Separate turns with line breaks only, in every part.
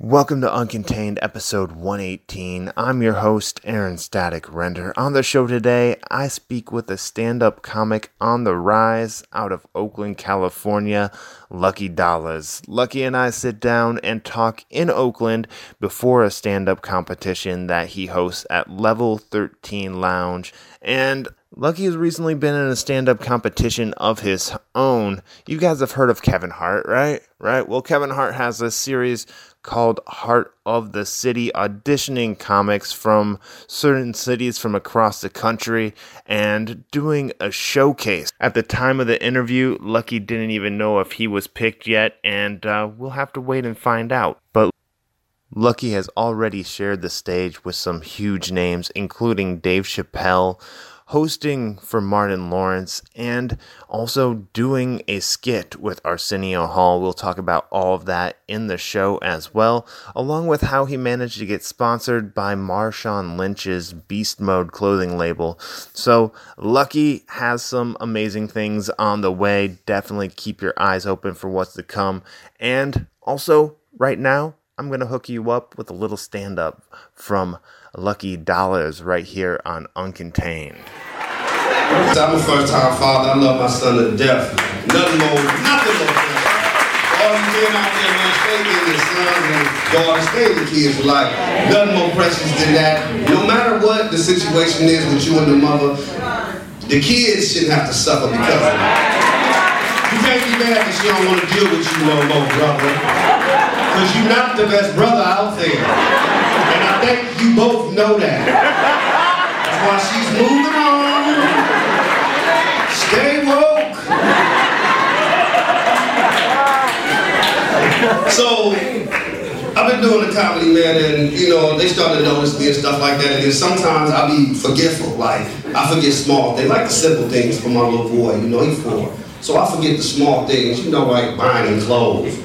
Welcome to Uncontained episode 118. I'm your host, Aaron Static Render. On the show today, I speak with a stand up comic on the rise out of Oakland, California, Lucky Dollars. Lucky and I sit down and talk in Oakland before a stand up competition that he hosts at Level 13 Lounge. And Lucky has recently been in a stand up competition of his own. You guys have heard of Kevin Hart, right? Right? Well, Kevin Hart has a series called Hart of the City, auditioning comics from certain cities from across the country and doing a showcase. At the time of the interview, Lucky didn't even know if he was picked yet, and uh, we'll have to wait and find out. But Lucky has already shared the stage with some huge names, including Dave Chappelle hosting for Martin Lawrence, and also doing a skit with Arsenio Hall. We'll talk about all of that in the show as well, along with how he managed to get sponsored by Marshawn Lynch's Beast Mode clothing label. So, Lucky has some amazing things on the way. Definitely keep your eyes open for what's to come. And also, right now, I'm going to hook you up with a little stand up from Lucky Dollars right here on Uncontained.
I'm a first time father. I love my son to death. Nothing more, nothing more. All you men out there, man, stay your sons and daughters, stay in the kids' life. Nothing more precious than that. No matter what the situation is with you and the mother, the kids shouldn't have to suffer because of it. You can't be mad that she don't want to deal with you no more, brother. Because you're not the best brother out there. Think you both know that. That's why she's moving on. Stay woke. So, I've been doing the comedy, man, and you know, they started to notice me and stuff like that. And then sometimes I'll be forgetful, like I forget small things, like the simple things for my little boy, you know, he's four. So I forget the small things, you know, like buying clothes.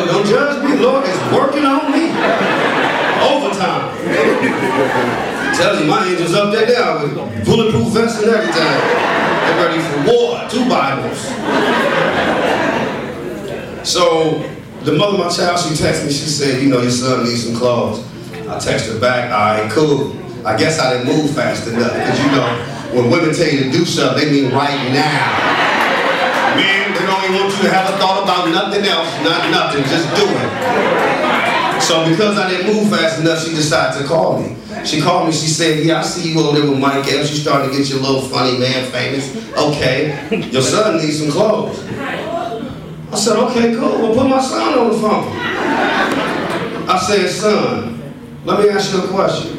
You, don't judge me, Lord, it's working on me. Overtime. Tells you my angel's up there now with bulletproof vests and everything. They're ready for war, two Bibles. So the mother of my child, she texted me, she said, you know, your son needs some clothes. I texted her back, all right, cool. I guess I didn't move fast enough, because you know, when women tell you to do something, they mean right now. They don't want you to have a thought about nothing else, not nothing, just do it. So because I didn't move fast enough, she decided to call me. She called me, she said, yeah, I see you over there with Mike Evans. You starting to get your little funny man famous. Okay, your son needs some clothes. I said, okay, cool. Well, put my son on the phone. I said, son, let me ask you a question.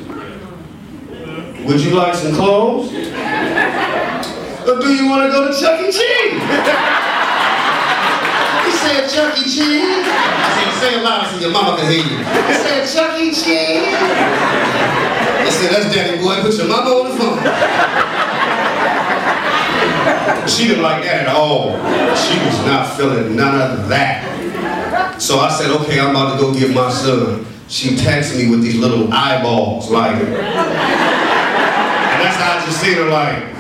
Would you like some clothes? Or do you want to go to Chuck E. Cheese? Said, Chuck E. Cheese? I said, say it loud so your mama can hear you. He said, Chuck E. Cheese? I said, that's daddy boy, put your mama on the phone. She didn't like that at all. She was not feeling none of that. So I said, okay, I'm about to go get my son. She texted me with these little eyeballs, like, and that's how I just seen her like.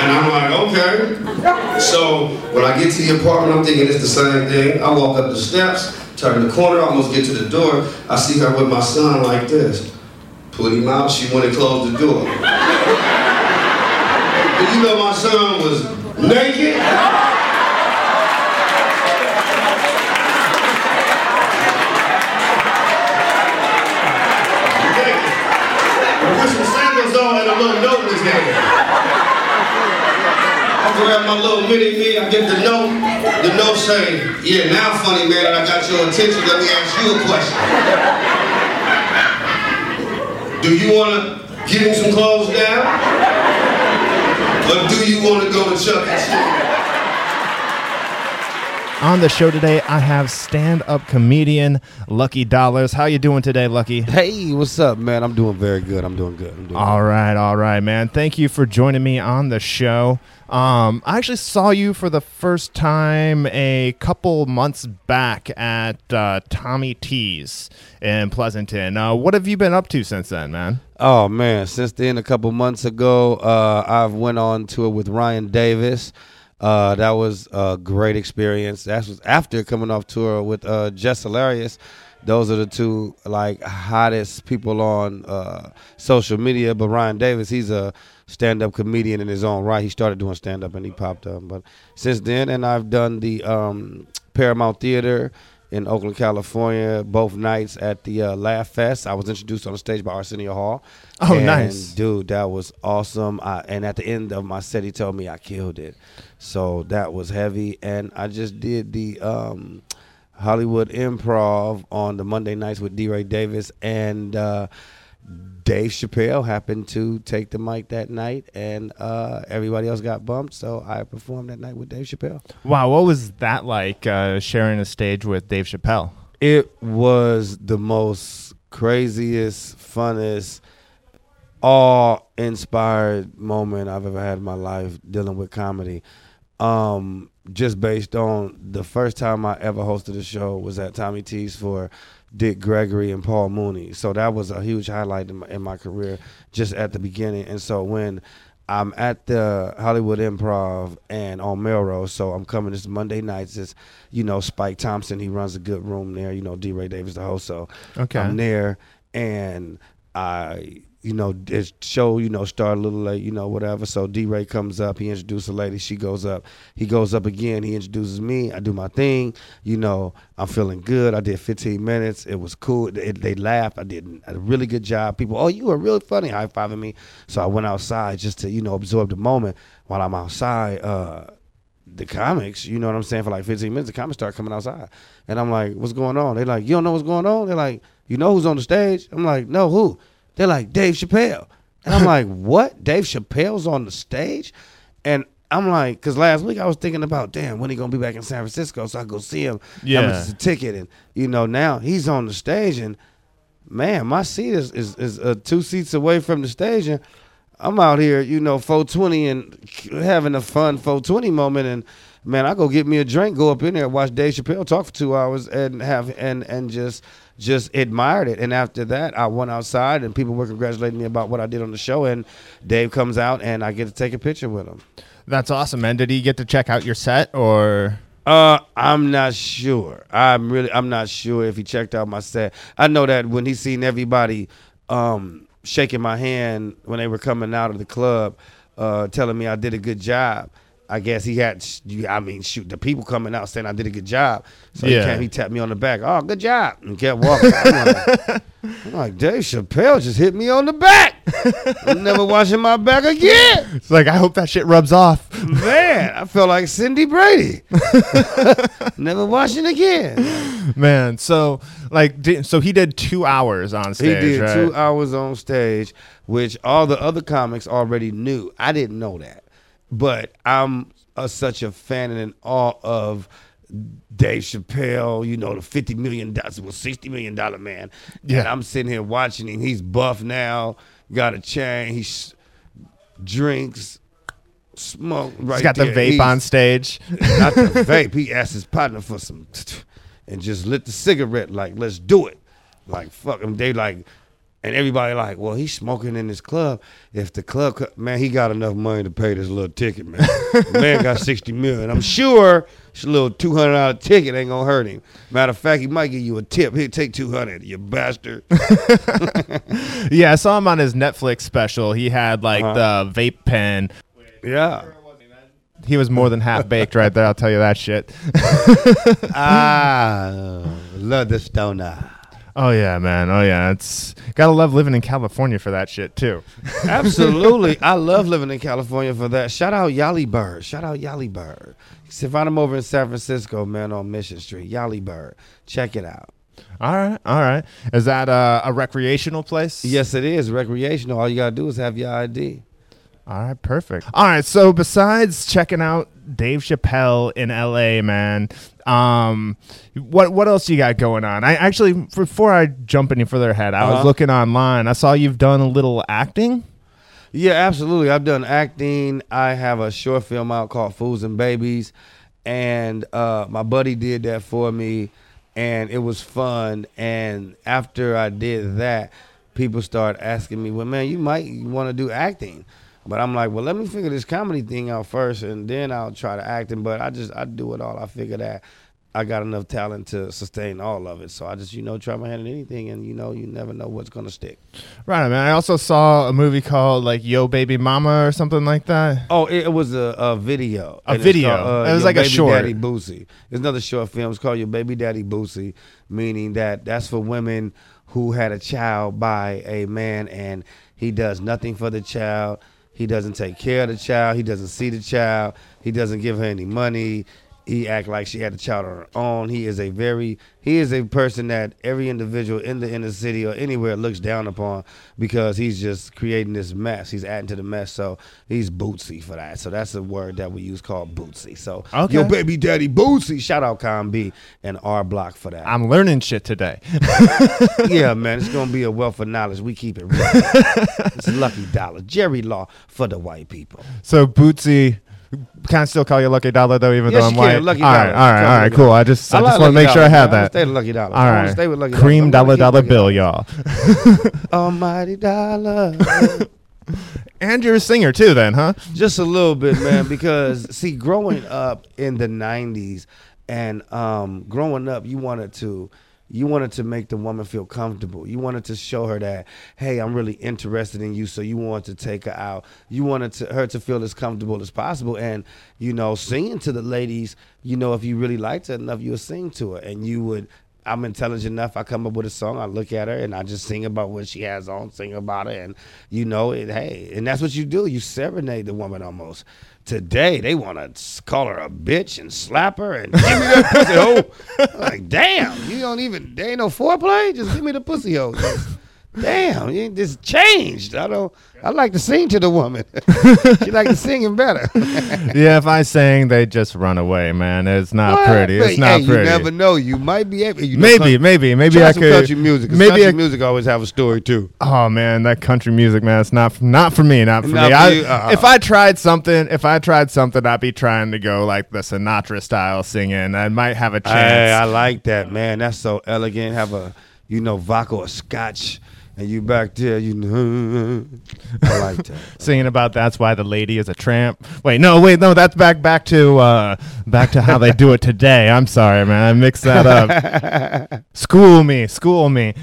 And I'm like, okay. So when I get to the apartment, I'm thinking it's the same thing. I walk up the steps, turn the corner, almost get to the door. I see her with my son like this. Put him out, she went and closed the door. You know my son was? Naked. With some sandals on and a little note in his hand. I grab my little mini me, I get the note. The note say, yeah, now funny man I got your attention, let me ask you a question. Do you want to get him some clothes now? Or do you want to go to Chuck E. Cheese?
On the show today, I have stand-up comedian Lucky Dollars. How you doing today, Lucky?
Hey, what's up, man? I'm doing very good. I'm doing good. I'm doing
All right, all right, man. Thank you for joining me on the show. Um, I actually saw you for the first time a couple months back at uh, Tommy T's in Pleasanton. Uh, what have you been up to since then, man?
Oh man, since then, a couple months ago, uh, I've went on tour with Ryan Davis. Uh, that was a great experience. That was after coming off tour with uh, Jess Hilarious. Those are the two like hottest people on uh, social media. But Ryan Davis, he's a stand-up comedian in his own right. He started doing stand-up and he popped up. But since then, and I've done the um, Paramount Theater in Oakland, California, both nights at the uh, Laugh Fest. I was introduced on the stage by Arsenio Hall.
Oh,
And,
nice.
dude! That was awesome. I, and at the end of my set, he told me I killed it. So that was heavy. And I just did the um, Hollywood Improv on the Monday nights with D. Ray Davis and. Uh, Dave Chappelle happened to take the mic that night, and uh, everybody else got bumped. So I performed that night with Dave Chappelle.
Wow, what was that like uh, sharing a stage with Dave Chappelle?
It was the most craziest, funnest, awe-inspired moment I've ever had in my life dealing with comedy. Um, just based on the first time I ever hosted a show was at Tommy T's for Dick Gregory and Paul Mooney. So that was a huge highlight in my, in my career just at the beginning. And so when I'm at the Hollywood Improv and on Melrose, so I'm coming this Monday nights. It's you know Spike Thompson, he runs a good room there. You know D. Ray Davis, the host. So
Okay.
I'm there, and I you know this show you know start a little late, you know whatever. So D. Ray comes up, he introduces a lady, she goes up, he goes up again, he introduces me, I do my thing. You know I'm feeling good. I did 15 minutes. It was cool. It, they laughed. I did a really good job. People, oh you were really funny, high fiving me. So I went outside just to you know absorb the moment. While I'm outside, uh, the comics, you know what I'm saying, for like 15 minutes, the comics start coming outside. And I'm like, what's going on? They're like, you don't know what's going on? They're like, you know who's on the stage? I'm like, no, who? They're like, Dave Chappelle. And I'm like, what? Dave Chappelle's on the stage? And I'm like, because last week I was thinking about, damn, when he going to be back in San Francisco so I go see him. How
Yeah.
much is a ticket? And, you know, now he's on the stage and, man, my seat is, is, is uh, two seats away from the stage. And I'm out here, you know, 420 and having a fun 420 moment. And man, I go get me a drink, go up in there, watch Dave Chappelle talk for two hours, and have and and just just admired it. And after that, I went outside, and people were congratulating me about what I did on the show. And Dave comes out, and I get to take a picture with him.
That's awesome, man. Did he get to check out your set or?
Uh, I'm not sure. I'm really, I'm not sure if he checked out my set. I know that when he seen everybody, um, shaking my hand when they were coming out of the club, uh, telling me I did a good job. I guess he had, I mean, shoot, the people coming out saying I did a good job. So
Yeah.
he came, he tapped me on the back. Oh, good job, and kept walking. I'm like, I'm like, Dave Chappelle just hit me on the back. I'm never watching my back again.
It's like I hope that shit rubs off.
Man, I felt like Cindy Brady. never watching again.
man, so like, so he did two hours on stage.
He did
right?
two hours on stage, which all the other comics already knew. I didn't know that, but I'm uh, such a fan and in awe of Dave Chappelle. You know, the fifty million dollars, well, sixty million dollar man.
Yeah.
and I'm sitting here watching him. He's buff now, got a chain. He s- drinks, smoke. Right
He's got the vape
He's-
on stage.
not the vape. He asked his partner for some, and just lit the cigarette. Like, let's do it. Like, fuck him. They like, and everybody like, well, he's smoking in this club. If the club, co- man, he got enough money to pay this little ticket, man. man got sixty million. I'm sure this little two hundred dollar ticket ain't gonna hurt him. Matter of fact, he might give you a tip. He'll take two hundred. You bastard.
yeah, I saw him on his Netflix special. He had like
Uh-huh.
the vape pen.
yeah.
He was more than half baked right there. I'll tell you that shit.
ah, love the stoner.
Oh yeah, man. Oh yeah. It's gotta love living in California for that shit too.
Absolutely. I love living in California for that. Shout out Yali Bird. Shout out Yali Bird. If I'm over in San Francisco, man, on Mission Street. Yali Bird. Check it out.
All right, all right. Is that uh, a recreational place?
Yes, it is recreational. All you got to do is have your ID.
All right, perfect. All right, so besides checking out Dave Chappelle in LA, man, um, what what else you got going on? I actually before I jump any further ahead, I was
Uh-huh.
looking online. I saw you've done a little acting.
Yeah, absolutely. I've done acting. I have a short film out called Fools and Babies, and uh, my buddy did that for me, and it was fun. And after I did that, people start asking me, "Well, man, you might want to do acting." But I'm like, well, let me figure this comedy thing out first, and then I'll try to acting. But I just I do it all. I figure that I got enough talent to sustain all of it. So I just you know try my hand at anything, and you know you never know what's gonna stick.
Right, man. I also saw a movie called like Yo Baby Mama or something like that.
Oh, it, it was a, a video.
A video.
called, uh,
It was
Your
like a
Baby
short.
Daddy Boosie. It's another short film. It's called Your Baby Daddy Boosie, meaning that that's for women who had a child by a man and he does nothing for the child. He doesn't take care of the child. He doesn't see the child. He doesn't give her any money. He act like she had a child on her own. He is a very he is a person that every individual in the inner city or anywhere looks down upon because he's just creating this mess. He's adding to the mess. So he's bootsy for that. So that's a word that we use called bootsy. So
Okay.
your baby daddy bootsy. Shout out Con B and R Block for that.
I'm learning shit today.
yeah, man, it's gonna be a wealth of knowledge. We keep it real. it's Lucky Dollar, Jerry Law for the white people.
So Bootsy, can I still call you Lucky Dollar though, even
Yes,
though I'm white?
Lucky
all
Dollar.
right, all right, all right, cool. I just, I,
like
just want to make sure I have that.
Stay with Lucky Dollar.
All
I
right,
stay with Lucky
cream
Dollar.
dollar dollar
keep it Lucky
bill, y'all.
Almighty dollar.
And you're a singer too, then, huh?
Just a little bit, man, because see, growing up in the '90s and um, growing up, you wanted to. You wanted to make the woman feel comfortable. You wanted to show her that, hey, I'm really interested in you. So you wanted to take her out. You wanted to, her to feel as comfortable as possible. And you know, singing to the ladies, you know, if you really liked her enough, you would sing to her, and you would. I'm intelligent enough. I come up with a song. I look at her and I just sing about what she has on, sing about it, and you know it. Hey, and that's what you do. You serenade the woman almost. Today they want to call her a bitch and slap her and give me that pussy like, damn, you don't even. There ain't no foreplay. Just give me the pussy hoe. Damn, you just changed. I don't. I like to sing to the woman. she like to singing better.
yeah, if I sing, they just run away, man. It's not
What?
pretty. It's
But,
not
hey,
pretty.
You never know. You might be able. You know,
maybe,
country-
maybe, maybe I
some
could.
country music.
Maybe
country
I,
music always have a story too.
Oh man, that country music, man, it's not not for me, not for
Not
me.
for
I?
Uh-uh.
If I tried something, if I tried something, I'd be trying to go like the Sinatra style singing. I might have a chance.
Hey, I like that, man. That's so elegant. Have a, you know, vodka or scotch, and you back there, you know. I like that.
singing about that's why the lady is a tramp. Wait, no, wait, no, that's back back to uh back to how they do it today. I'm sorry, man. I mixed that up. school me, school me.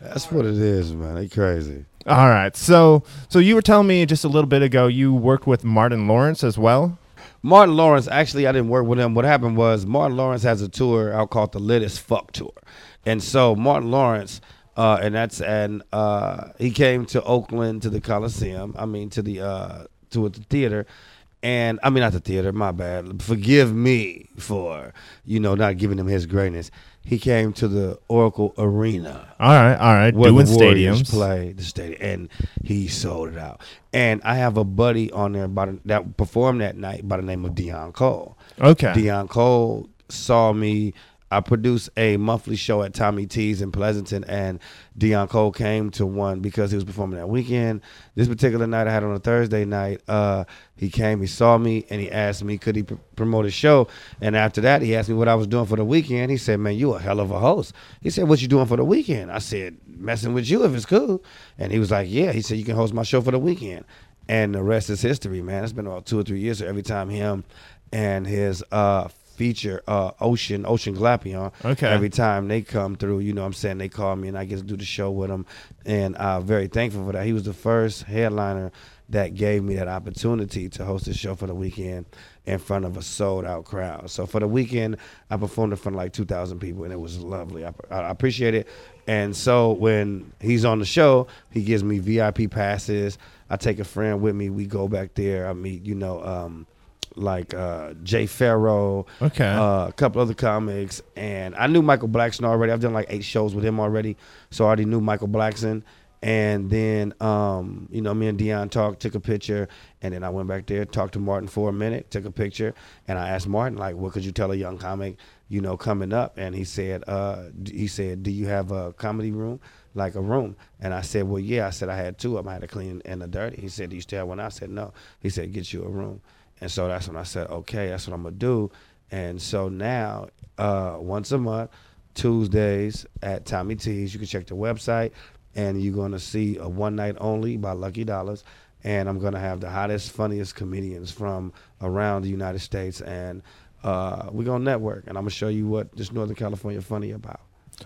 That's what it is, man. They crazy.
All right. So so you were telling me just a little bit ago you worked with Martin Lawrence as well?
Martin Lawrence, actually, I didn't work with him. What happened was Martin Lawrence has a tour out called the Lit as Fuck Tour. And so Martin Lawrence, uh, and that's and uh, he came to Oakland to the Coliseum. I mean to the uh, to the theater. And I mean not the theater, my bad. Forgive me for, you know, not giving him his greatness. He came to the Oracle Arena
All right, all right.
where
Doing
the Warriors
stadiums.
play the stadium, and he sold it out. And I have a buddy on there by the, that performed that night by the name of Dion Cole.
Okay.
Dion Cole saw me. I produced a monthly show at Tommy T's in Pleasanton, and Dion Cole came to one because he was performing that weekend. This particular night I had on a Thursday night, uh, he came, he saw me, and he asked me could he pr- promote a show. And after that, he asked me what I was doing for the weekend. He said, "Man, you a hell of a host." He said, "What you doing for the weekend?" I said, "Messing with you if it's cool." And he was like, "Yeah." He said, "You can host my show for the weekend." And the rest is history, man. It's been about two or three years. So every time him and his uh, feature, uh, Ocean, Ocean Glapion,
Okay.
every time they come through, you know what I'm saying, they call me and I get to do the show with them. And I'm very thankful for that. He was the first headliner that gave me that opportunity to host a show for the weekend in front of a sold out crowd. So for the weekend, I performed in front of like 2,000 people and it was lovely. I, I appreciate it. And so when he's on the show, he gives me VIP passes. I take a friend with me. We go back there. I meet, you know, um, like uh, Jay Pharoah,
Okay.
uh, a couple other comics, and I knew Michael Blackson already. I've done like eight shows with him already, so I already knew Michael Blackson. And then, um, you know, me and Dion talked, took a picture, and then I went back there, talked to Martin for a minute, took a picture, and I asked Martin like, "What could you tell a young comic, you know, coming up?" And he said, uh, "He said, do you have a comedy room, like a room?" And I said, "Well, yeah." I said I had two of them. I had a clean and a dirty. He said, "Do you still have one?" I said, "No." He said, "Get you a room." And so that's when I said, "Okay, that's what I'm gonna do." And so now, uh, once a month, Tuesdays at Tommy T's, you can check the website and you're gonna see a one night only by Lucky Dollars, and I'm gonna have the hottest, funniest comedians from around the United States, and uh, we're gonna network, and I'm gonna show you what this Northern California funny about.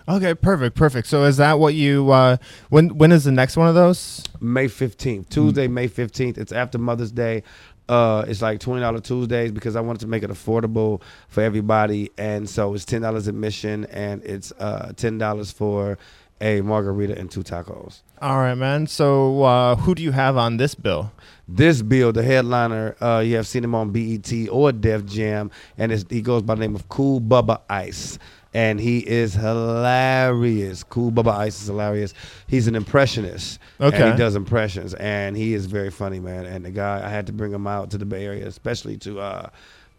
Okay, perfect, perfect. So is that what you? Uh, when when is the next one of those?
May 15th, Tuesday, May 15th. It's after Mother's Day. Uh, it's like twenty dollar Tuesdays because I wanted to make it affordable for everybody, and so it's ten dollars admission, and it's uh, ten dollars for a margarita and two tacos.
All right, man. So uh, who do you have on this bill?
This bill, the headliner, uh, you have seen him on BET or Def Jam, and it's, he goes by the name of Cool Bubba Ice. And he is hilarious. Cool Bubba Ice is hilarious. He's an impressionist. And
Okay.
he does impressions, and he is very funny, man. And the guy, I had to bring him out to the Bay Area, especially to uh,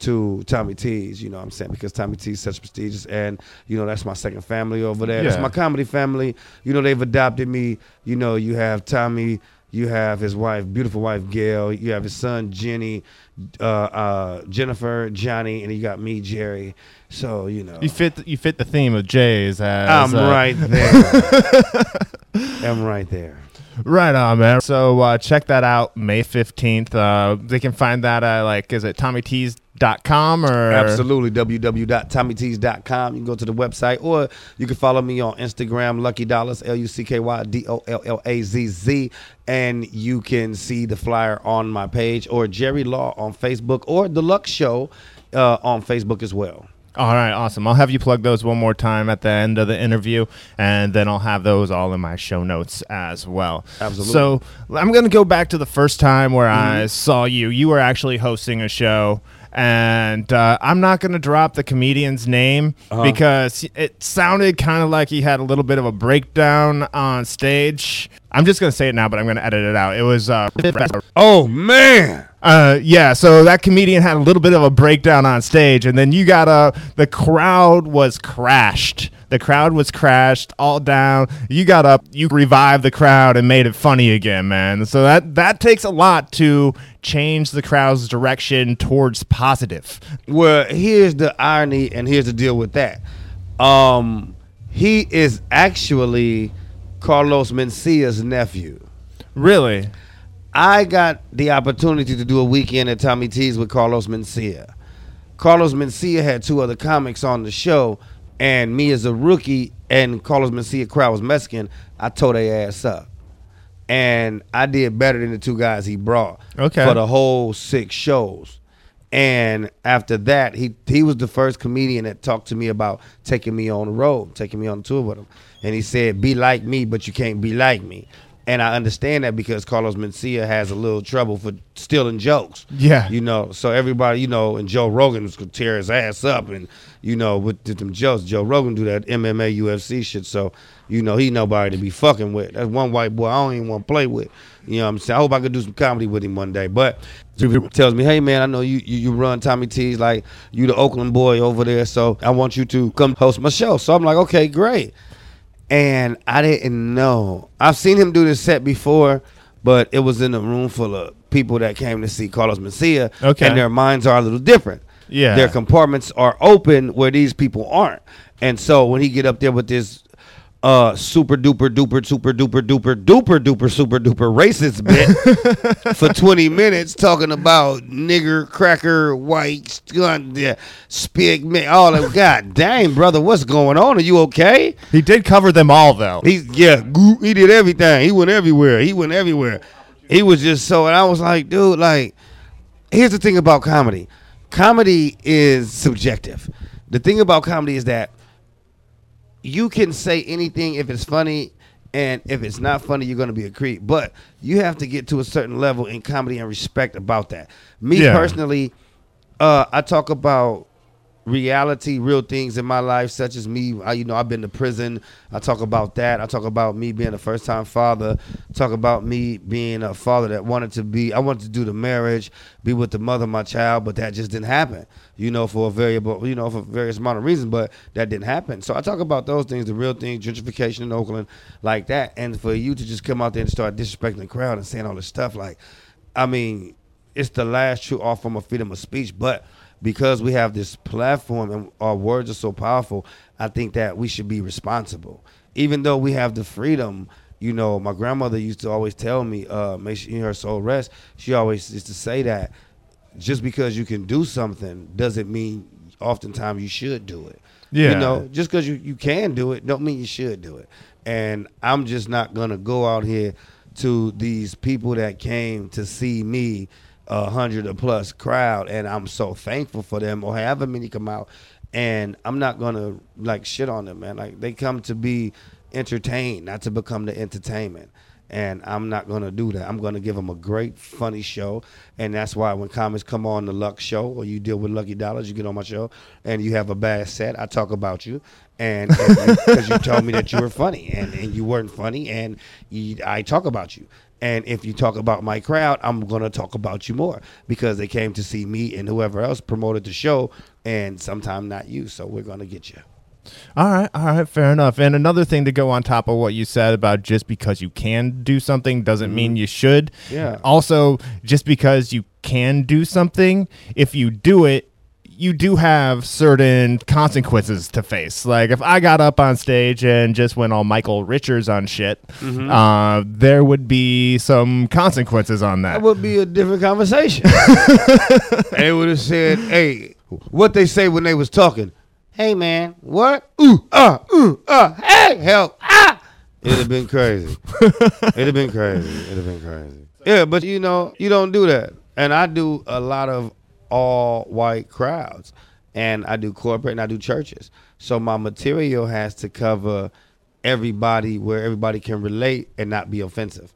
to Tommy T's. You know what I'm saying? Because Tommy T's such prestigious, and you know that's my second family over there. That's my comedy family. You know they've adopted me. You know you have Tommy. You have his wife, beautiful wife Gail. You have his son Jenny, uh, uh, Jennifer, Johnny, and you got me, Jerry. So you know
You fit you fit the theme of Jay's. As,
I'm
uh,
right there. I'm right there.
Right on, man. So uh, check that out, May fifteenth. Uh, they can find that at like, is it TommyTees.com or
Absolutely. www.tommytees.com. You can go to the website or you can follow me on Instagram, Lucky Dollars, L U C K Y D O L L A Z Z. And you can see the flyer on my page or Jerry Law on Facebook or The Lux Show uh, on Facebook as well.
All right, awesome. I'll have you plug those one more time at the end of the interview, and then I'll have those all in my show notes as well.
Absolutely.
So I'm going to go back to the first time where I saw you. You were actually hosting a show. And uh, I'm not going to drop the comedian's name because it sounded kind of like he had a little bit of a breakdown on stage. I'm just going to say it now, but I'm going to edit it out. It was uh,
Oh, man.
Uh, yeah, so that comedian had a little bit of a breakdown on stage, and then you got a the crowd was crashed. The crowd was crashed all down. You got up, you revived the crowd and made it funny again, man. So that that takes a lot to change the crowd's direction towards positive.
Well, here's the irony, and here's the deal with that. Um, he is actually Carlos Mencia's nephew.
Really?
I got the opportunity to do a weekend at Tommy T's with Carlos Mencia. Carlos Mencia had two other comics on the show, and me as a rookie and Carlos Mencia crowd was Mexican. I tore their ass up, and I did better than the two guys he brought
Okay.
for the whole six shows. And after that, he he was the first comedian that talked to me about taking me on the road, taking me on the tour with him. And he said, "Be like me, but you can't be like me." And I understand that because Carlos Mencia has a little trouble for stealing jokes.
Yeah.
you know. So everybody, you know, and Joe Rogan was gonna tear his ass up, and you know, with them jokes, Joe Rogan do that MMA, UFC shit. So you know, he nobody to be fucking with. That's one white boy I don't even want to play with. You know what I'm saying? I hope I could do some comedy with him one day. But he tells me, hey man, I know you, you you run Tommy T's like you the Oakland boy over there, so I want you to come host my show. So I'm like, okay, great. And I didn't know. I've seen him do this set before, but it was in a room full of people that came to see Carlos Mencia.
Okay.
And their minds are a little different.
Yeah.
Their compartments are open where these people aren't. And so when he get up there with this uh super duper duper super duper duper duper duper super duper racist bit for 20 minutes talking about nigger cracker white spig man all that god dang brother what's going on are you okay
He did cover them all though.
He, yeah, he did everything. He went everywhere. He went everywhere. He was just so, and I was like, dude, like, here's the thing about comedy. Comedy is subjective. The thing about comedy is that you can say anything if it's funny, and if it's not funny, you're gonna be a creep. But you have to get to a certain level in comedy and respect about that. Me
Yeah.
personally, uh, I talk about reality, real things in my life, such as me. I, you know, I've been to prison. I talk about that. I talk about me being a first time father. Talk about me being a father that wanted to be. I wanted to do the marriage, be with the mother of my child, but that just didn't happen. You know, for a variable, you know, for various amount of reasons, but that didn't happen. So I talk about those things, the real things, gentrification in Oakland, like that. And for you to just come out there and start disrespecting the crowd and saying all this stuff, like, I mean, it's the last true form of freedom of speech, but because we have this platform and our words are so powerful, I think that we should be responsible. Even though we have the freedom, you know, my grandmother used to always tell me, uh, make sure her soul rest. She always used to say that just because you can do something doesn't mean oftentimes you should do it.
Yeah.
You know, just because you, you can do it don't mean you should do it. And I'm just not gonna go out here to these people that came to see me, a hundred or plus crowd, and I'm so thankful for them or however many come out. And I'm not gonna like shit on them, man. Like they come to be entertained, not to become the entertainment. And I'm not gonna do that. I'm gonna give them a great, funny show, and that's why when comics come on the Luck Show or you deal with Lucky Dollars, you get on my show, and you have a bad set, I talk about you, and because you, told me that you were funny, and, and you weren't funny, and you, I talk about you. And if you talk about my crowd, I'm gonna talk about you more because they came to see me and whoever else promoted the show, and sometime not you. So we're gonna get you.
All right, all right, fair enough. And another thing to go on top of what you said about just because you can do something doesn't mean you should.
Yeah.
Also, just because you can do something, if you do it, you do have certain consequences to face. Like if I got up on stage and just went all Michael Richards on shit, uh, there would be some consequences on that.
That would be a different conversation. they would have said, "Hey, what they say when they was talking? Hey, man, what? Ooh, uh, ooh, uh, hey, help, ah!" It'd have been crazy. It'd have been crazy. It'd have been crazy. Yeah, but you know, you don't do that, and I do a lot of all white crowds, and I do corporate and I do churches. So my material has to cover everybody where everybody can relate and not be offensive.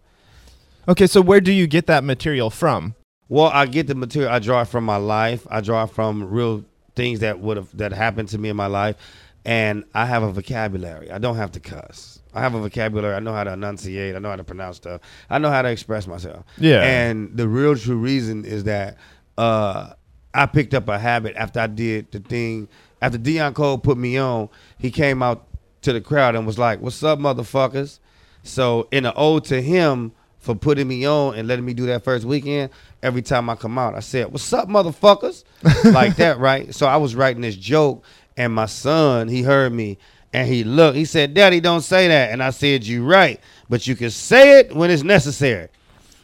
Okay, so where do you get that material from?
Well, I get the material. I draw it from my life. I draw it from real things that would have that happened to me in my life, and I have a vocabulary. I don't have to cuss. I have a vocabulary. I know how to enunciate. I know how to pronounce stuff. I know how to express myself.
Yeah.
And the real true reason is that uh, I picked up a habit after I did the thing. After Dion Cole put me on, he came out to the crowd and was like, "What's up, motherfuckers?" So in an ode to him for putting me on and letting me do that first weekend, every time I come out, I said, "What's up, motherfuckers?" like that, right? So I was writing this joke, and my son he heard me and he looked. He said, "Daddy, don't say that." And I said, "You right, but you can say it when it's necessary."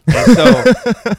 And so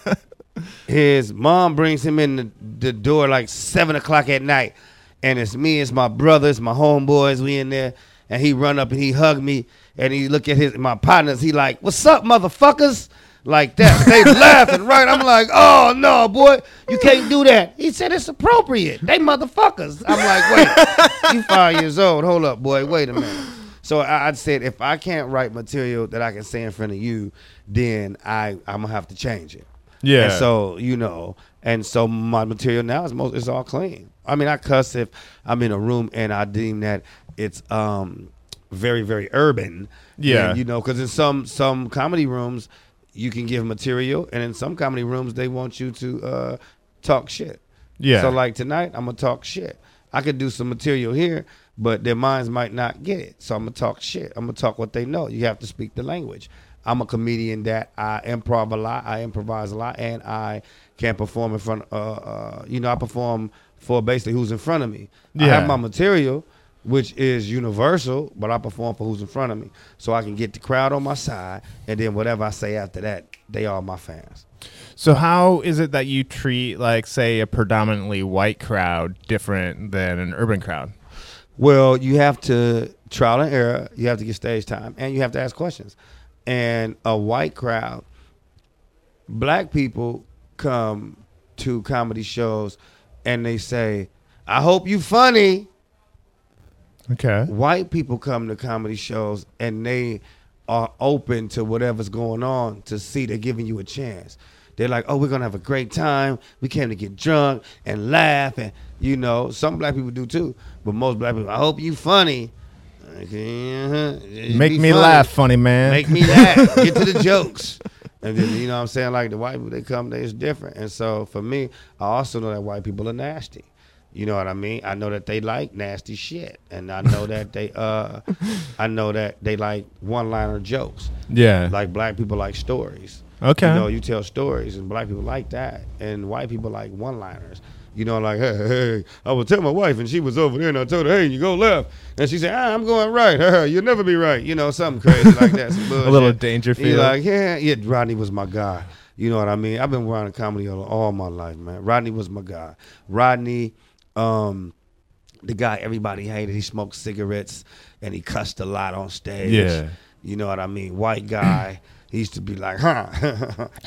his mom brings him in the, the door like seven o'clock at night, and it's me, it's my brothers, my homeboys, we in there, and he run up and he hugged me, and he look at his my partners, he like, "What's up, motherfuckers?" Like that. They laughing, right? I'm like, "Oh no, boy, you can't do that." He said it's appropriate. They motherfuckers. I'm like, "Wait, you five years old? Hold up, boy. Wait a minute." So I, I said, if I can't write material that I can say in front of you, then I I'm gonna have to change it.
Yeah.
And so you know, and so my material now is most it's all clean. I mean, I cuss if I'm in a room and I deem that it's um very very urban.
Yeah.
And, you know, because in some some comedy rooms you can give material, and in some comedy rooms they want you to uh talk shit.
Yeah.
So like tonight, I'm gonna talk shit. I could do some material here, but their minds might not get it. So I'm gonna talk shit. I'm gonna talk what they know. You have to speak the language. I'm a comedian that I improv a lot. I improvise a lot, and I can perform in front. Uh, uh, you know, I perform for basically who's in front of me.
Yeah.
I have my material, which is universal, but I perform for who's in front of me, so I can get the crowd on my side, and then whatever I say after that, they are my fans.
So how is it that you treat like say a predominantly white crowd different than an urban crowd?
Well, you have to trial and error. You have to get stage time, and you have to ask questions. And a white crowd, black people come to comedy shows, and they say, "I hope you funny."
Okay.
White people come to comedy shows, and they are open to whatever's going on to see. They're giving you a chance. They're like, "Oh, we're gonna have a great time. We came to get drunk and laugh, and you know, some black people do too, but most black people, I hope you funny." Okay, uh-huh.
Make me
funny.
laugh, funny man.
Make me laugh. Get to the jokes. And then you know what I'm saying? Like the white people, they come, they it's different. And so for me, I also know that white people are nasty. You know what I mean? I know that they like nasty shit. And I know that they uh I know that they like one liner jokes.
yeah.
Like black people like stories.
Okay.
You know, you tell stories and black people like that. And white people like one liners. You know, like, hey, hey, I would tell my wife, and she was over there, and I told her, hey, you go left, and she said, ah, I'm going right. You'll never be right. You know, something crazy like that. Some
a little Dangerfield.
He like, yeah, yeah. Rodney was my guy. You know what I mean? I've been around comedy all, all my life, man. Rodney was my guy. Rodney, um, the guy everybody hated. He smoked cigarettes and he cussed a lot on stage.
Yeah.
You know what I mean? White guy. he used to be like, huh.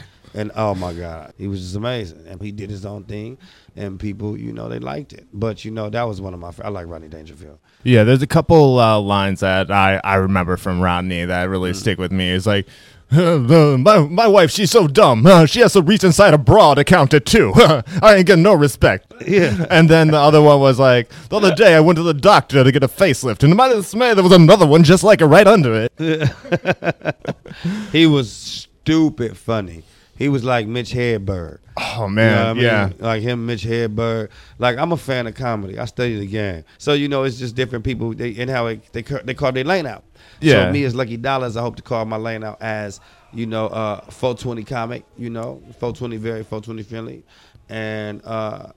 and oh my God, he was just amazing. And he did his own thing, and people, you know, they liked it. But you know, that was one of my. I like Rodney Dangerfield.
Yeah, there's a couple uh, lines that I I remember from Rodney that really mm. stick with me. It's like. Uh, my, my wife, she's so dumb. Uh, she has to reach inside a bra to count it too. I ain't getting no respect.
Yeah.
And then the other one was like, the other day I went to the doctor to get a facelift, and to my dismay, there was another one just like it right under
it. he was stupid funny. He was like Mitch Hedberg.
Oh man,
you know
yeah,
mean? like him, Mitch Hedberg. Like I'm a fan of comedy. I study the game, so you know it's just different people they, and how it, they they call their lane out.
Yeah.
So me as Lucky Dollars, I hope to call my lane out as you know uh 420 comic. You know 420 very 420 friendly, and uh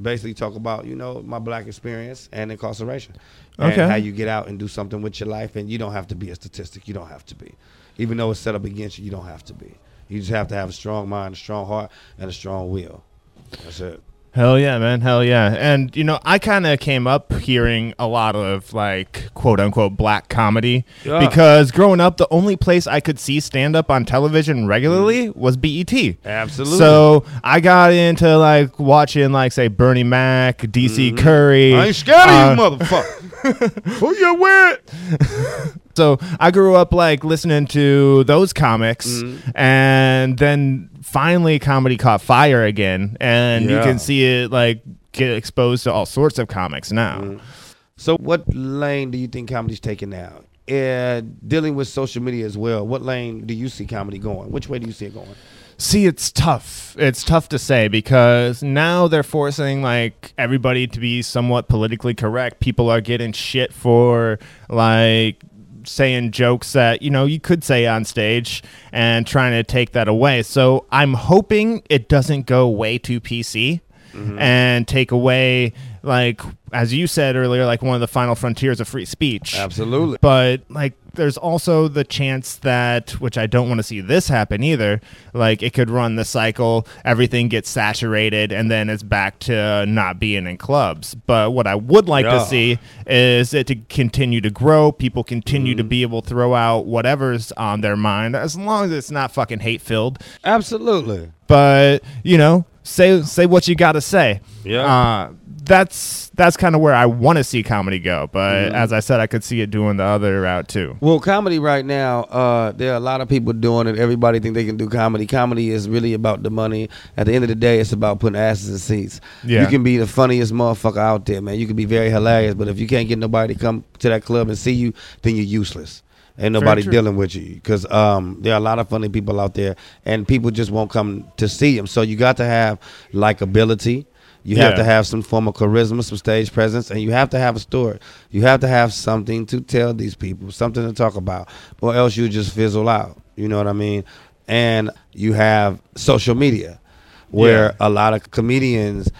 basically talk about you know my black experience and incarceration and
Okay.
how you get out and do something with your life and you don't have to be a statistic you don't have to be even though it's set up against you you don't have to be you just have to have a strong mind a strong heart and a strong will that's it
Hell yeah, man. Hell yeah. And, you know, I kind of came up hearing a lot of, like, quote unquote, black comedy
Yeah.
because growing up, the only place I could see stand up on television regularly was BET.
Absolutely.
So I got into, like, watching, like, say, Bernie Mac, DC Curry.
Mm-hmm. I ain't scared
uh,
of you motherfucker who you with
So I grew up like listening to those comics,
Mm-hmm.
and then finally comedy caught fire again, and you can see it like get exposed to all sorts of comics now.
Mm-hmm. so what lane do you think comedy's taking now uh, dealing with social media as well what lane do you see comedy going which way do you see it going
See, it's tough. It's tough to say because now they're forcing like everybody to be somewhat politically correct. People are getting shit for like saying jokes that you know you could say on stage and trying to take that away. So I'm hoping it doesn't go way too PC mm-hmm. and take away like as you said earlier like one of the final frontiers of free speech.
Absolutely.
But like there's also the chance that which i don't want to see this happen either like it could run the cycle everything gets saturated and then it's back to not being in clubs. But what i would like
Yeah.
to see is it to continue to grow people continue to mm. be able to throw out whatever's on their mind as long as it's not fucking hate filled
absolutely.
But you know say say what you got to say
Yeah.
uh, that's that's kind of where i want to see comedy go but
Mm-hmm.
as i said i could see it doing the other route too
Well, comedy right now, uh, there are a lot of people doing it. Everybody think they can do comedy. Comedy is really about the money. At the end of the day, it's about putting asses in seats.
Yeah.
You can be the funniest motherfucker out there, man. You can be very hilarious, but if you can't get nobody to come to that club and see you, then you're useless. Ain't nobody dealing with you because um, there are a lot of funny people out there, and people just won't come to see them. So you got to have likability. You have
Yeah.
to have some form of charisma, some stage presence, and you have to have a story. You have to have something to tell these people, something to talk about, or else you just fizzle out. You know what I mean? And you have social media, where
Yeah.
a lot of comedians,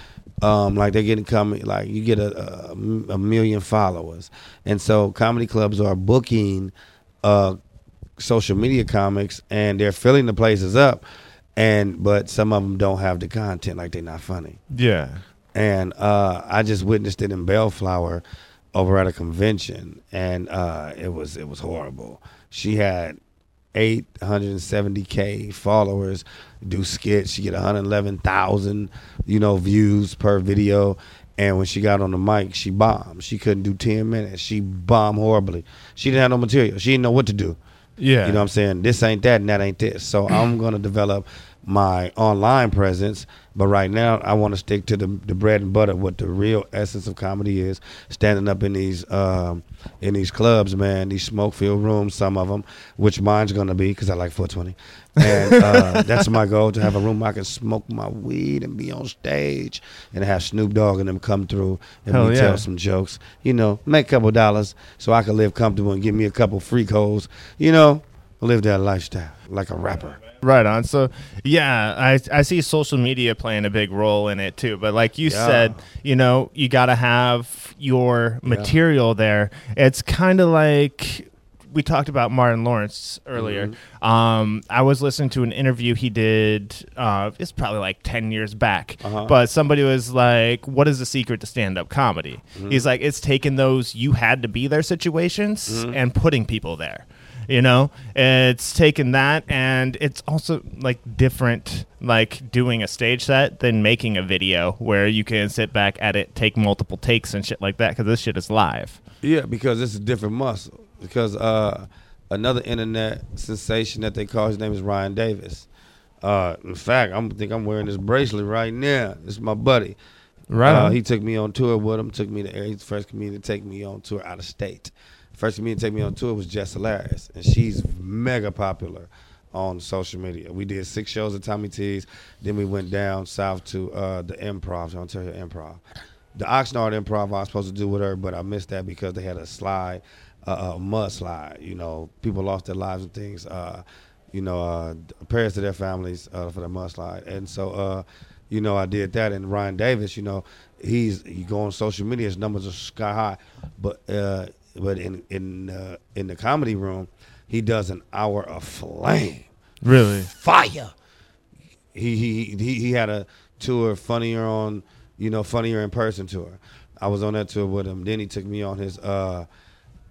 um, like they're getting coming, like you get a, a, a million followers, and so comedy clubs are booking uh, social media comics, and they're filling the places up. And but some of them don't have the content, like they're not funny
yeah
and uh, I just witnessed it in Bellflower over at a convention, and uh, it was it was horrible. She had 870k followers, do skits. She get 111,000, you know, views per video. And when she got on the mic, she bombed. She couldn't do 10 minutes. She bombed horribly. She didn't have no material. She didn't know what to do.
yeah
You know what I'm saying? This ain't that and that ain't this. So I'm gonna develop my online presence, but right now I want to stick to the the bread and butter, what the real essence of comedy is. Standing up in these um, in these clubs, man, these smoke filled rooms, some of them, which mine's gonna be because I like 420, and uh, that's my goal to have a room I can smoke my weed and be on stage and have Snoop Dogg and them come through and
Hell
me
yeah.
tell some jokes. You know, make a couple dollars so I can live comfortable and give me a couple freak holes. You know, live that lifestyle like a rapper.
Right on. So, yeah, I I see social media playing a big role in it too. But like you
Yeah.
said, you know, you got to have your material there. It's kind of like we talked about Martin Lawrence earlier.
Mm-hmm.
Um, I was listening to an interview he did. Uh, it's probably like ten years back,
Uh-huh.
but somebody was like, "What is the secret to stand-up comedy?"
Mm-hmm.
He's like, "It's taking those you had to be there situations
Mm-hmm.
and putting people there." You know, it's taken that, and it's also like different, like doing a stage set than making a video where you can sit back at it, take multiple takes and shit like that. Because this shit is live.
Yeah, because it's a different muscle. Because uh, another internet sensation that they call his name is Ryan Davis. Uh, in fact, I am think I'm wearing this bracelet right now. it's my buddy. Uh, he took me on tour with him. Took me to he's the first comedian to take me on tour out of state. First comedian take me on tour was Jess Hilarious, and she's mega popular on social media. We did six shows at Tommy T's. Then we went down south to uh, the Improv, Ontario Improv. The Oxnard Improv I was supposed to do with her, but I missed that because they had a slide, uh, a mud slide. You know, people lost their lives and things. Uh, you know, uh, prayers to their families uh, for the mudslide. And so, uh, you know, I did that. And Ryan Davis, you know, he's he go on social media, his numbers are sky high. But uh, but in in uh, in the comedy room, he does an hour of flame
Really?
fire. He he he he had a tour funnier on you know funnier in person tour. I was on that tour with him. Then he took me on his uh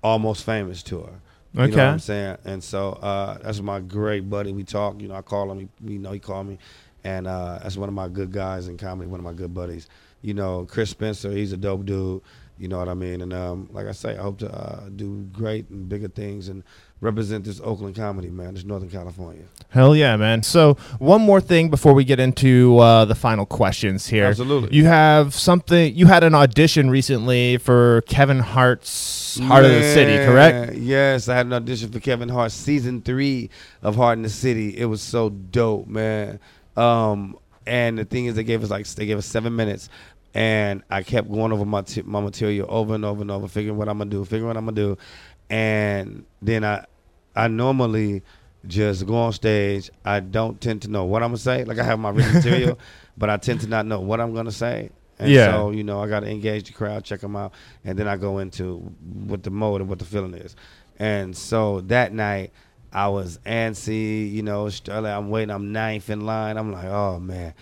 almost famous tour. You know
Okay.
what I'm saying? And so uh that's my great buddy. We talk, you know, I call him, he, you know, he called me. And uh that's one of my good guys in comedy, one of my good buddies. You know, Chris Spencer, he's a dope dude. You know what I mean? And um, like I say, I hope to uh, do great and bigger things and represent this Oakland comedy, man, this Northern California.
Hell yeah, man. So, one more thing before we get into uh, the final questions here.
Absolutely.
You have something, you had an audition recently for Kevin Hart's Hart of the City, correct?
Yes, I had an audition for Kevin Hart season three of Hart in the City. It was so dope, man. Um, and the thing is, they gave us like they gave us seven minutes, and I kept going over my t- my material over and over and over, figuring what I'm gonna do, figuring what I'm gonna do, and then I I normally just go on stage. I don't tend to know what I'm gonna say. Like I have my written material, but I tend to not know what I'm gonna say. And
Yeah.
so, you know, I got to engage the crowd, check them out, and then I go into what the mode and what the feeling is. And so that night, I was antsy, you know, I'm waiting, I'm ninth in line. I'm like, oh, man.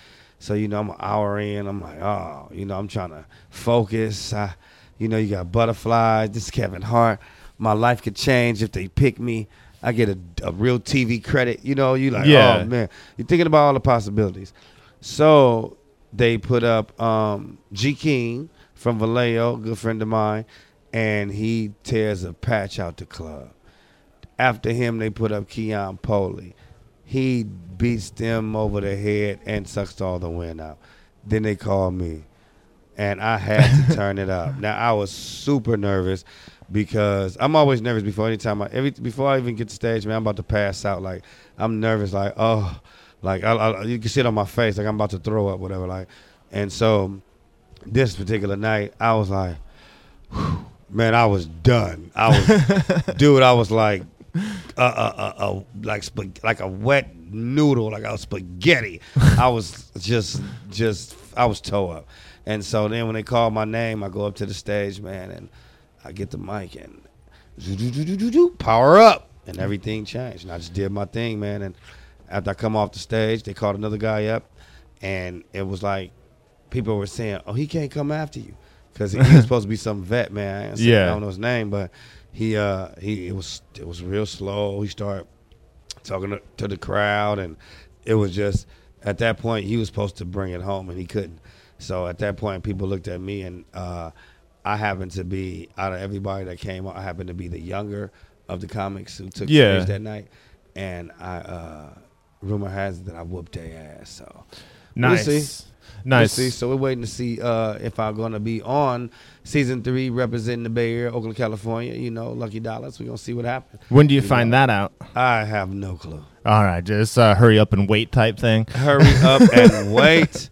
So, you know, I'm an hour in. I'm like, oh, you know, I'm trying to focus. I, you know, you got butterflies. This is Kevin Hart. My life could change if they pick me. I get a, a real TV credit. You know, you like,
Yeah.
oh, man. You're thinking about all the possibilities. So they put up um, G King from Vallejo, good friend of mine, and he tears a patch out the club. After him, they put up Keon Poley. He beats them over the head and sucks all the wind out. Then they called me, and I had to turn it up. Now I was super nervous because I'm always nervous before any time I every before I even get to stage, man. I'm about to pass out. Like I'm nervous. Like oh, like I, I, you can see it on my face. Like I'm about to throw up, whatever. Like, and so this particular night, I was like, whew, man, I was done. I was, dude, I was like, uh, uh, uh, uh, like spag- like a wet noodle, like a spaghetti. I was just, just, I was toe up. And so then when they call my name, I go up to the stage, man, and I get the mic and power up, and everything changed. And I just did my thing, man. And after I come off the stage, they called another guy up, and it was like people were saying, "Oh, he can't come after you," because he was supposed to be some vet, man. I,
Yeah.
I don't know his name, but he uh he it was it was real slow. He started talking to, to the crowd, and it was just at that point he was supposed to bring it home, and he couldn't. So at that point, people looked at me, and uh, I happened to be out of everybody that came. I happened to be the younger of the comics who took
Yeah.
stage that night, and I uh, rumor has it that I whooped their ass. So We'll
Nice.
see.
Nice.
See. So we're waiting to see uh, if I'm going to be on season three representing the Bay Area, Oakland, California. You know, Lucky Dollars. We're gonna see what happens.
When do you,
You
find
know.
that out?
I have no clue.
All right, just uh, hurry up and wait type thing.
Hurry up and wait.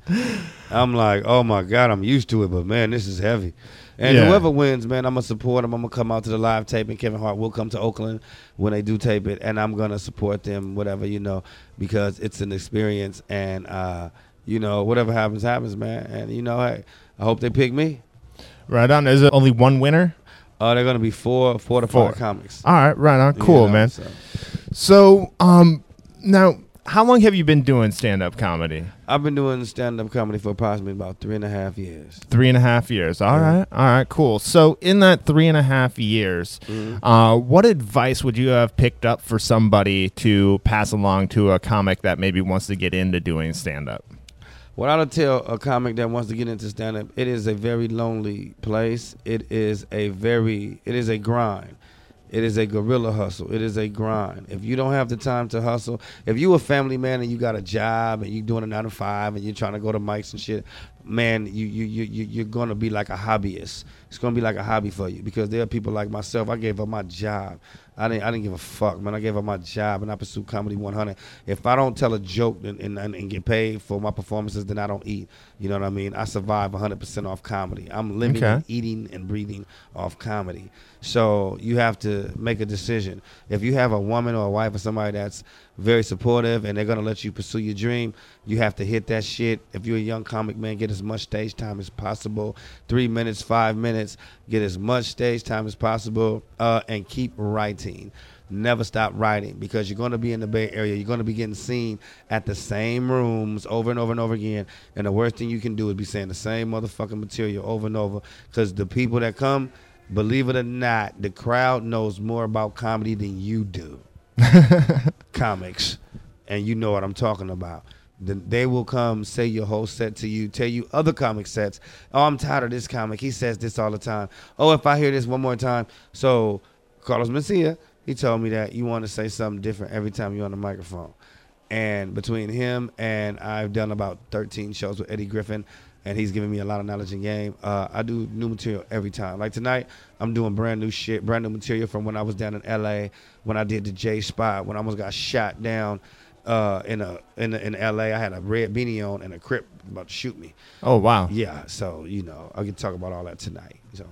I'm like, oh my god, I'm used to it, but man, this is heavy. And
Yeah.
whoever wins, man, I'm gonna support them. I'm gonna come out to the live taping. Kevin Hart will come to Oakland when they do tape it, and I'm gonna support them, whatever you know, because it's an experience. And uh, you know, whatever happens, happens, man. And you know, hey, I hope they pick me.
Right on. Is it only one winner?
Uh, they're gonna be four, four to
Four.
five comics.
All right, right on.
You
Cool,
know,
man.
so.
So, um, now, how long have you been doing stand up comedy?
I've been doing stand up comedy for approximately about three and a half years.
Three and a half years. All
Yeah.
right, all right, cool. So, in that three and a half years,
Mhm.
uh, what advice would you have picked up for somebody to pass along to a comic that maybe wants to get into doing stand up?
What I would tell a comic that wants to get into stand up, it is a very lonely place. It is a very it is a grind. It is a guerrilla hustle. It is a grind. If you don't have the time to hustle, if you a family man and you got a job and you doing a nine to five and you're trying to go to mics and shit, man, you you you you you're gonna be like a hobbyist. It's gonna be like a hobby for you because there are people like myself. I gave up my job. I didn't I didn't give a fuck, man. I gave up my job and I pursued comedy 100. If I don't tell a joke and, and, and get paid for my performances, then I don't eat. You know what I mean? I survive 100% off comedy. I'm living,
Okay.
and eating, and breathing off comedy. So you have to make a decision. If you have a woman or a wife or somebody that's very supportive and they're gonna let you pursue your dream, you have to hit that shit. If you're a young comic man, get as much stage time as possible. Three minutes, five minutes, get as much stage time as possible, uh, and keep writing. Never stop writing because you're going to be in the Bay Area. You're going to be getting seen at the same rooms over and over and over again. And the worst thing you can do is be saying the same motherfucking material over and over because the people that come, believe it or not, the crowd knows more about comedy than you do. Comics. And you know what I'm talking about. They will come say your whole set to you, tell you other comic sets. Oh, I'm tired of this comic. He says this all the time. Oh, if I hear this one more time. So Carlos Mencia, he told me that you want to say something different every time you're on the microphone. And between him and I've done about 13 shows with Eddie Griffin, and he's giving me a lot of knowledge in game. Uh, I do new material every time. Like tonight, I'm doing brand new shit, brand new material from when I was down in L.A. when I did the J Spot when I almost got shot down uh, in a in a, in L.A. I had a red beanie on and a crip about to shoot me.
Oh, wow.
Yeah, so you know I can talk about all that tonight. So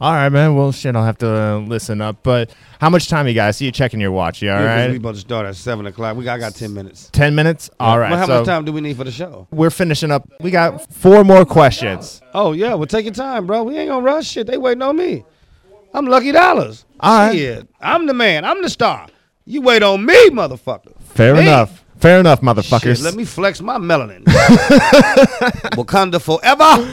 All right, man. Well, shit, I'll have to uh, listen up. But how much time you guys? See you checking your watch. You all
Yeah, 'cause
right?
we about to start at seven o'clock. We got, I got ten minutes.
10 minutes? All right.
Well, how
so
much time do we need for the show?
we're finishing up. We got four more questions.
Oh yeah, well take your time, bro. We ain't gonna rush shit. They waiting on me. I'm Lucky Dollars.
All right.
Shit, I'm the man. I'm the star. You wait on me, motherfucker.
Fair
Hey.
enough. Fair enough, motherfuckers.
Shit, let me flex my melanin. Wakanda forever.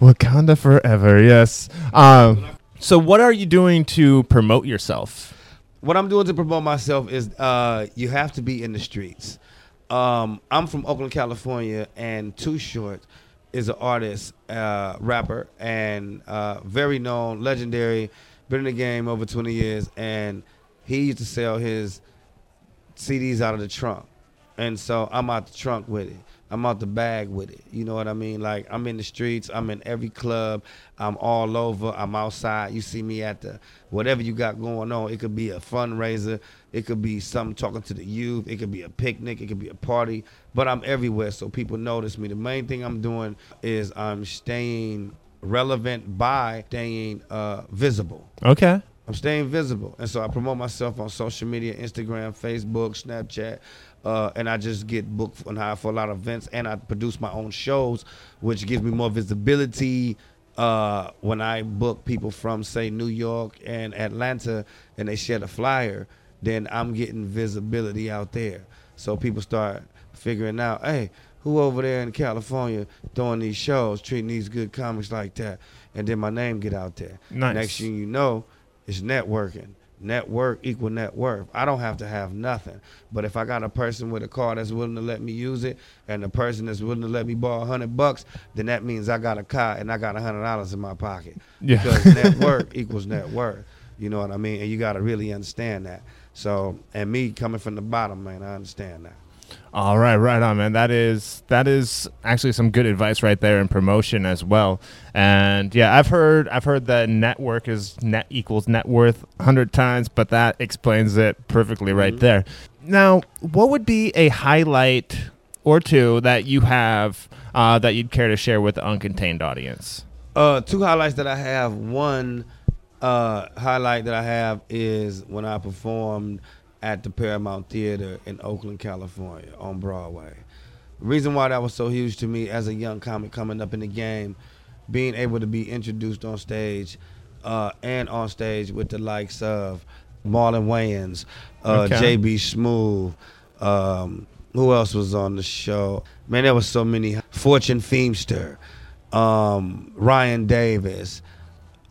Wakanda forever. Yes. Um. So, what are you doing to promote yourself?
What I'm doing to promote myself is uh, you have to be in the streets. Um, I'm from Oakland, California, and Too Short is an artist, uh, rapper, and uh, very known, legendary, been in the game over 20 years, and he used to sell his CDs out of the trunk. And so I'm out the trunk with it. I'm out the bag with it. You know what I mean? Like I'm in the streets. I'm in every club. I'm all over. I'm outside. You see me at the whatever you got going on. It could be a fundraiser. It could be something talking to the youth. It could be a picnic. It could be a party. But I'm everywhere, so people notice me. The main thing I'm doing is I'm staying relevant by staying uh, visible.
Okay.
I'm staying visible, and so I promote myself on social media: Instagram, Facebook, Snapchat, uh, and I just get booked and hired for a lot of events, and I produce my own shows, which gives me more visibility. Uh, when I book people from say New York and Atlanta, and they share the flyer, then I'm getting visibility out there. So people start figuring out, hey, who over there in California doing these shows, treating these good comics like that, and then my name get out there.
Nice.
Next thing you know, it's networking. Network equal net worth. I don't have to have nothing. But if I got a person with a car that's willing to let me use it and the person that's willing to let me borrow a hundred bucks, then that means I got a car and I got a hundred dollars in my pocket.
Yeah.
Because network equals net worth. You know what I mean? And you gotta really understand that. So and me coming from the bottom, man, I understand that.
All right, right on, man. That is that is actually some good advice right there in promotion as well. And yeah, I've heard I've heard that network is net equals net worth hundred times, but that explains it perfectly right
Mhm.
there. Now, what would be a highlight or two that you have uh, that you'd care to share with the uncontained audience?
Uh, two highlights that I have. One uh, highlight that I have is when I performed at the Paramount Theater in Oakland, California, on Broadway. The reason why that was so huge to me as a young comic coming up in the game, being able to be introduced on stage uh, and on stage with the likes of Marlon Wayans, uh,
Okay.
JB Smoove. Um, who else was on the show? Man, there was so many. Fortune Feimster, um, Ryan Davis.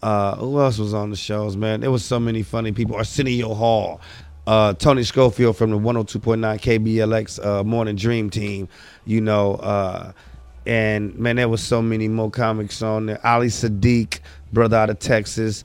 Uh, who else was on the shows, man? There was so many funny people. Arsenio Hall, uh, Tony Schofield from the 102.9 KBLX uh, Morning Dream Team, you know. Uh, and man, there was so many more comics on there. Ali Siddiq, brother out of Texas.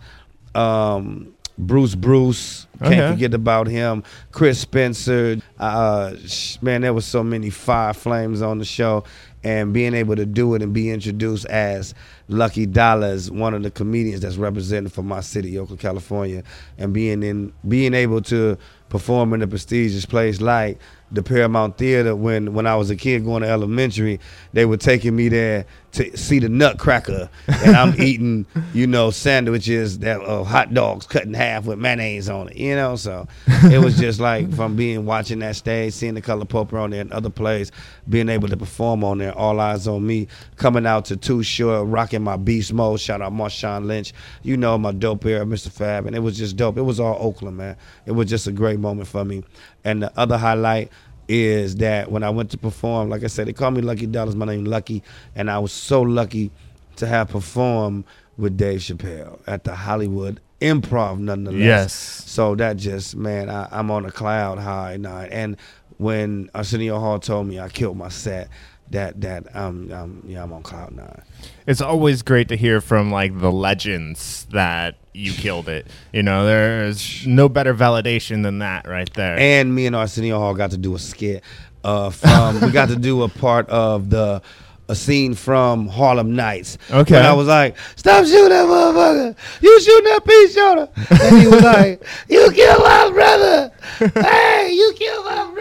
Um, Bruce Bruce, can't
Okay.
forget about him. Chris Spencer, uh, sh- man, there was so many fire flames on the show, and being able to do it and be introduced as Lucky Dollars, one of the comedians that's represented for my city, Oakland, California, and being in being able to perform in a prestigious place like the Paramount Theater when when I was a kid going to elementary, they were taking me there to see the Nutcracker, and I'm eating, you know, sandwiches that uh, hot dogs cut in half with mayonnaise on it, you know. So it was just like from being watching that stage, seeing the Color Purple on there and other plays, being able to perform on there, all eyes on me, coming out to Too Short, rocking my beast mode. Shout out Marshawn Lynch, you know my dope era, Mr. Fab, and it was just dope. It was all Oakland, man. It was just a great moment for me. And the other highlight is that when I went to perform, like I said, they call me Lucky Dollars. My name Lucky, and I was so lucky to have performed with Dave Chappelle at the Hollywood Improv, nonetheless.
Yes.
So that just man, I, I'm on a cloud high now. And when Arsenio Hall told me I killed my set, that that um, um yeah I'm on cloud nine.
It's always great to hear from like the legends that you killed it. You know, there's no better validation than that right there.
And me and Arsenio Hall got to do a skit. Uh, from we got to do a part of the a scene from Harlem Nights.
Okay.
And I was like, "Stop shooting that motherfucker! You shooting that peace shooter!" And he was like, "You killed my brother! Hey, you killed my brother!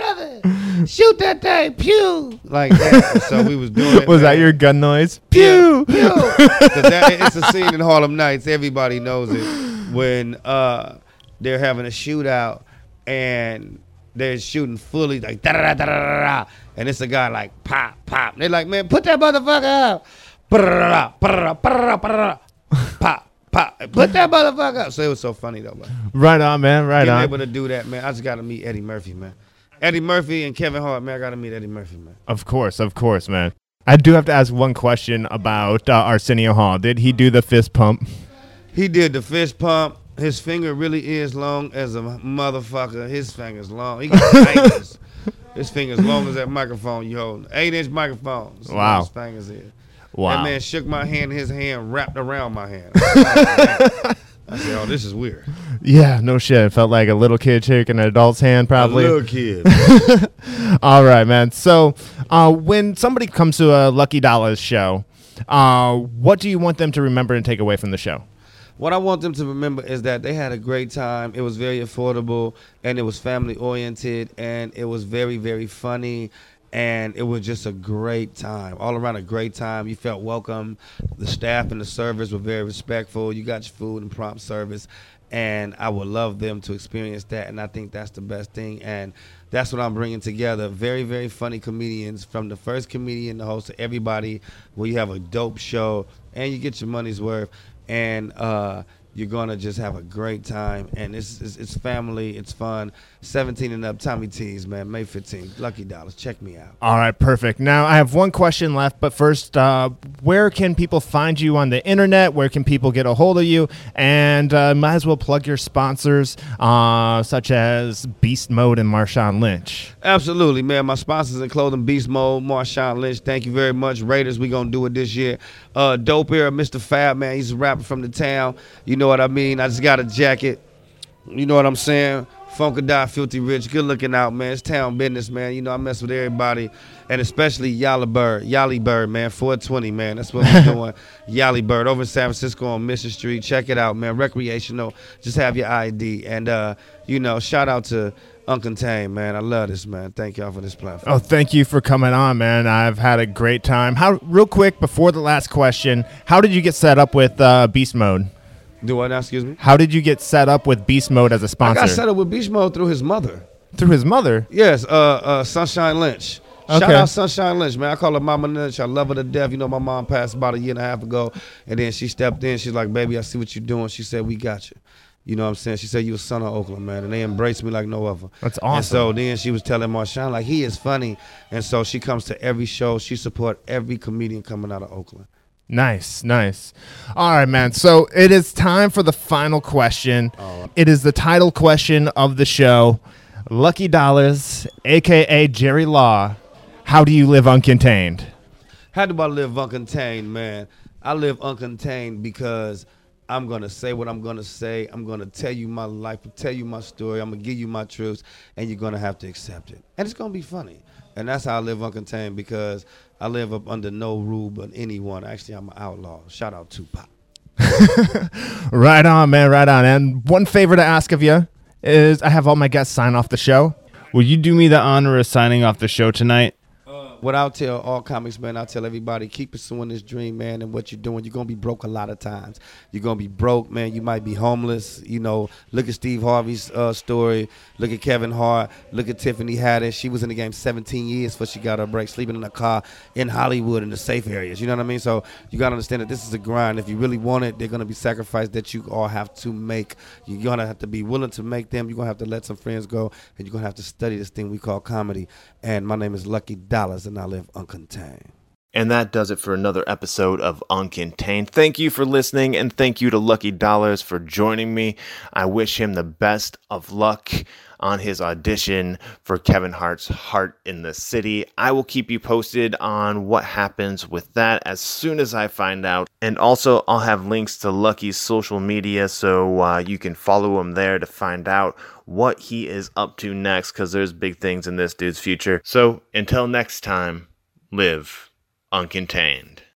Shoot that thing! Pew!" Like that. So we was doing it.
was that
man.
your gun noise?
Pew! Pew! 'Cause that, it's a scene in Harlem Nights. Everybody knows it when uh, they're having a shootout and they're shooting fully like da da da da da da, and it's a guy like pop pop. They're like, man, put that motherfucker up. Ba-da-da-da, ba-da-da, ba-da-da, ba-da-da. Pop pop. Put that motherfucker up. So it was so funny though, man.
Right on, man. Right on.
Being
on.
able to do that, man. I just got to meet Eddie Murphy, man. Eddie Murphy and Kevin Hart, man. I got to meet Eddie Murphy, man.
Of course, of course, man. I do have to ask one question about uh, Arsenio Hall. Did he do the fist pump?
He did the fist pump. His finger really is long as a motherfucker. His finger's long. He got fingers. His finger's long as that microphone you hold. Eight inch microphone.
Wow.
His fingers is.
Wow.
That man shook my hand. His hand wrapped around my hand. I said, "Oh, this is weird."
Yeah, no shit. It felt like a little kid shaking an adult's hand, probably.
A little kid.
All right, man. So, uh, when somebody comes to a Lucky Dollars show, uh, what do you want them to remember and take away from the show?
What I want them to remember is that they had a great time. It was very affordable and it was family oriented and it was very, very funny and it was just a great time. All around a great time. You felt welcome. The staff and the servers were very respectful. You got your food and prompt service. And I would love them to experience that. And I think that's the best thing. And that's what I'm bringing together. Very, very funny comedians from the first comedian, the host, to everybody, where you have a dope show and you get your money's worth and uh, you're gonna just have a great time. And it's, it's it's family, it's fun. 17 and up, Tommy T's, man. May 15th, Lucky Dollars. Check me out.
All right, perfect. Now I have one question left, but first, uh, where can people find you on the internet? Where can people get a hold of you? And uh, might as well plug your sponsors, uh, such as Beast Mode and Marshawn Lynch.
Absolutely, man. My sponsors in clothing, Beast Mode, Marshawn Lynch. Thank you very much. Raiders, we gonna do it this year. Uh, dope era, Mr. Fab, man. He's a rapper from the town. You know what I mean? I just got a jacket. You know what I'm saying? Funka Die, Filthy Rich, good looking out, man. It's town business, man. You know, I mess with everybody, and especially Yali Bird, Yali Bird, man. 420, man. That's what we're doing. Yali Bird over in San Francisco on Mission Street. Check it out, man. Recreational. Just have your ID, and uh, you know, shout out to Uncontained, man. I love this, man. Thank y'all for this platform.
Oh, thank you for coming on, man. I've had a great time. How, real quick, before the last question, how did you get set up with uh, Beast Mode?
Do what now? Excuse me.
How did you get set up with Beast Mode as a sponsor?
I got set up with Beast Mode through his mother.
Through his mother.
Yes, uh, uh, Sunshine Lynch.
Okay.
Shout out Sunshine Lynch, man. I call her Mama Lynch. I love her to death. You know, my mom passed about a year and a half ago, and then she stepped in. She's like, "Baby, I see what you're doing." She said, "We got you." You know what I'm saying? She said, "You a son of Oakland, man," and they embraced me like no other.
That's
And
awesome.
so then she was telling Marshawn like he is funny, and so she comes to every show. She support every comedian coming out of Oakland.
Nice, nice. All right, man. So it is time for the final question. It is the title question of the show. Lucky Dollars, aka Jerry Law. How do you live uncontained?
How do I live uncontained, man? I live uncontained because I'm gonna say what I'm gonna say. I'm gonna tell you my life, tell you my story. I'm gonna give you my truths, and you're gonna have to accept it. And it's gonna be funny. And that's how I live uncontained because I live up under no rule but anyone. Actually, I'm an outlaw. Shout out Tupac.
Right on, man. Right on. And one favor to ask of you is I have all my guests sign off the show.
Will you do me the honor of signing off the show tonight?
What I'll tell all comics, man, I'll tell everybody, keep pursuing this dream, man, and what you're doing. You're gonna be broke a lot of times. You're gonna be broke, man. You might be homeless. You know, look at Steve Harvey's uh, story. Look at Kevin Hart. Look at Tiffany Haddish. She was in the game 17 years before she got her break, sleeping in a car in Hollywood in the safe areas. You know what I mean? So you gotta understand that this is a grind. If you really want it, they're gonna be sacrifices that you all have to make. You're gonna have to be willing to make them. You're gonna have to let some friends go, and you're gonna have to study this thing we call comedy. And my name is Lucky Dollars, and I live uncontained.
And that does it for another episode of Uncontained. Thank you for listening, and thank you to Lucky Dollars for joining me. I wish him the best of luck on his audition for Kevin Hart's Hart in the City. I will keep you posted on what happens with that as soon as I find out. And also, I'll have links to Lucky's social media so uh, you can follow him there to find out what he is up to next because there's big things in this dude's future. So, until next time, live uncontained.